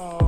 Um,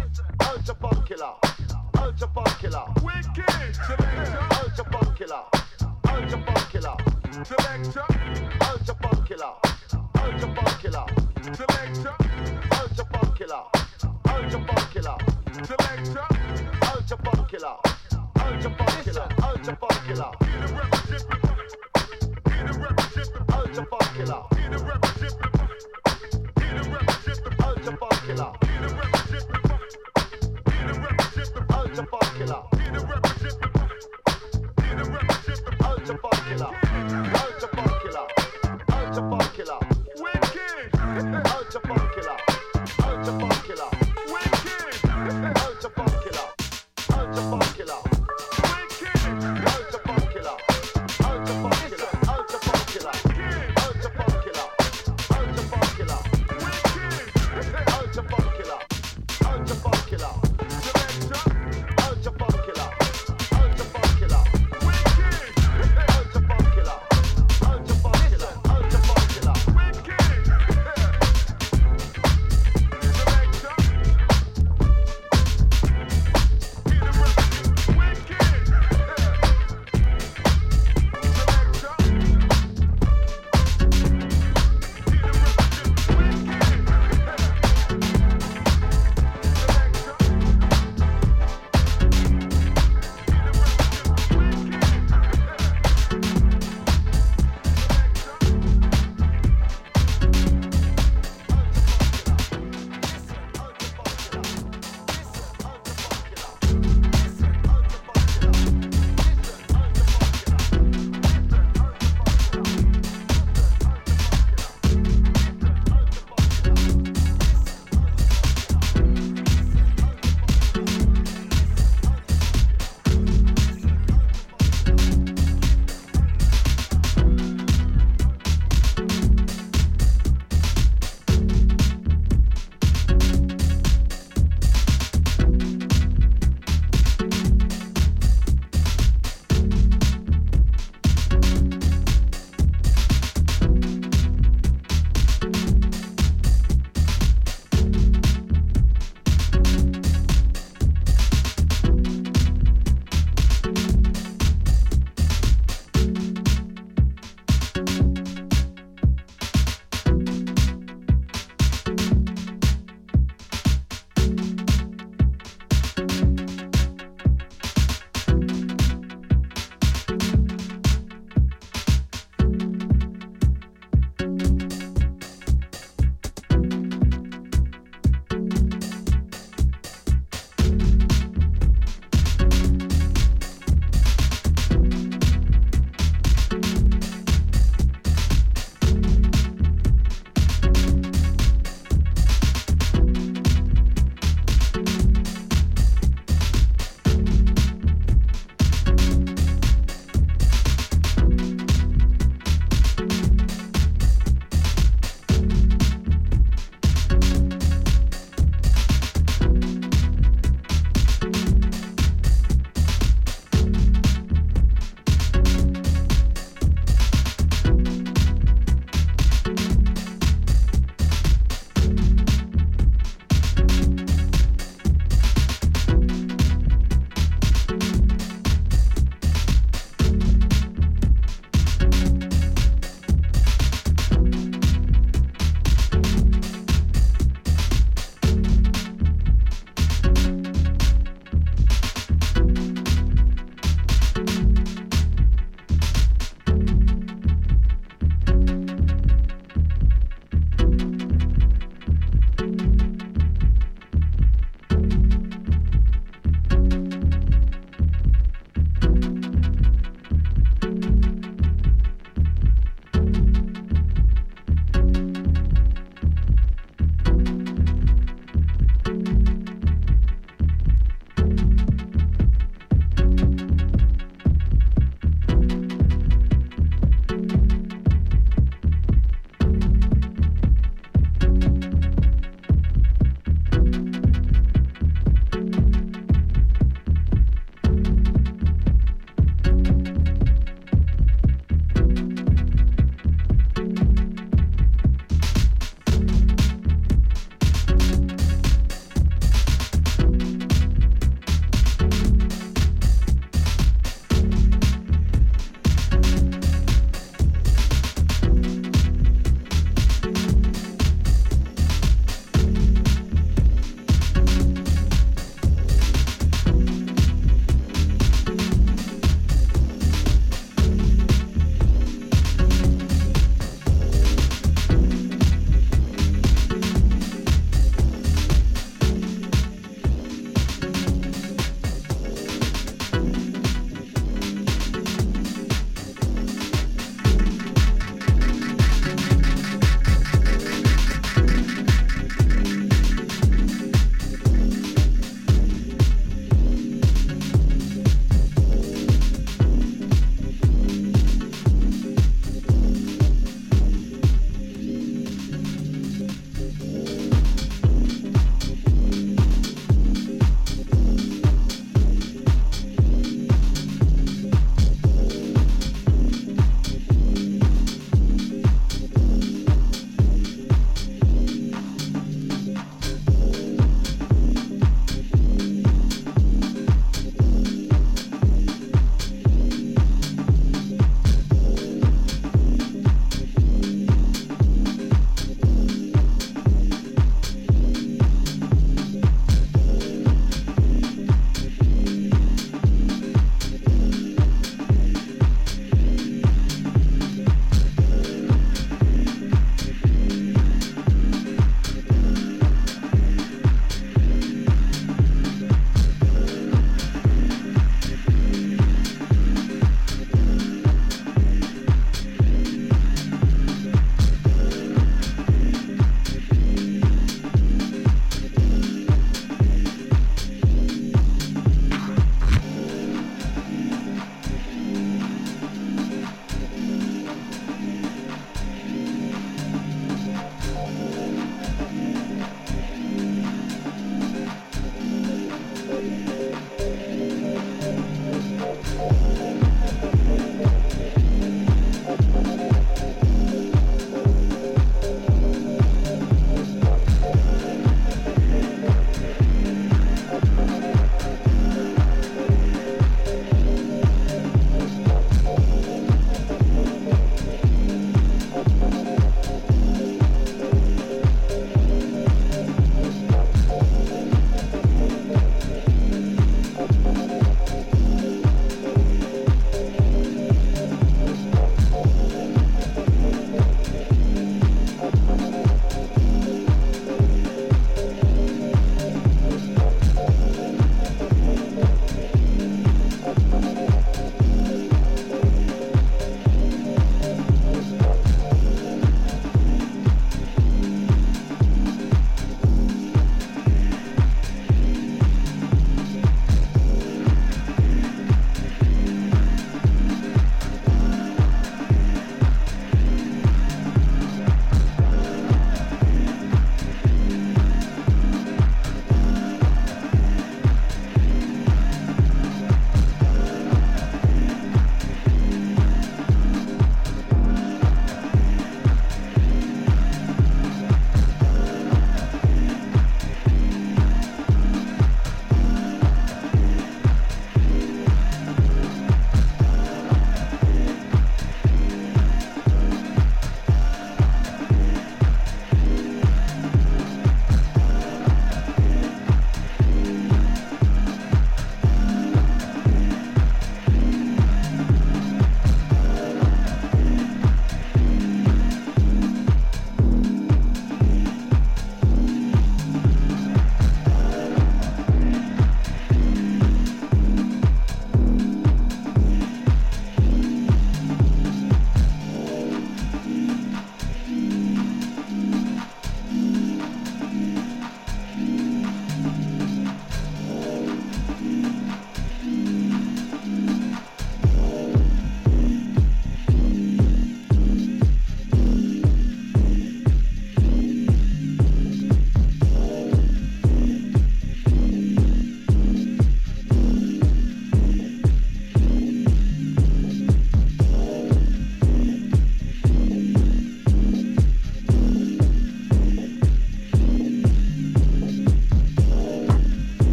Selector, ultra bomb killer. Ultra bomb killer. Ultra bomb killer. Ultra bomb killer. Ultra bomb killer. Ultra bomb killer. Ultra bomb killer.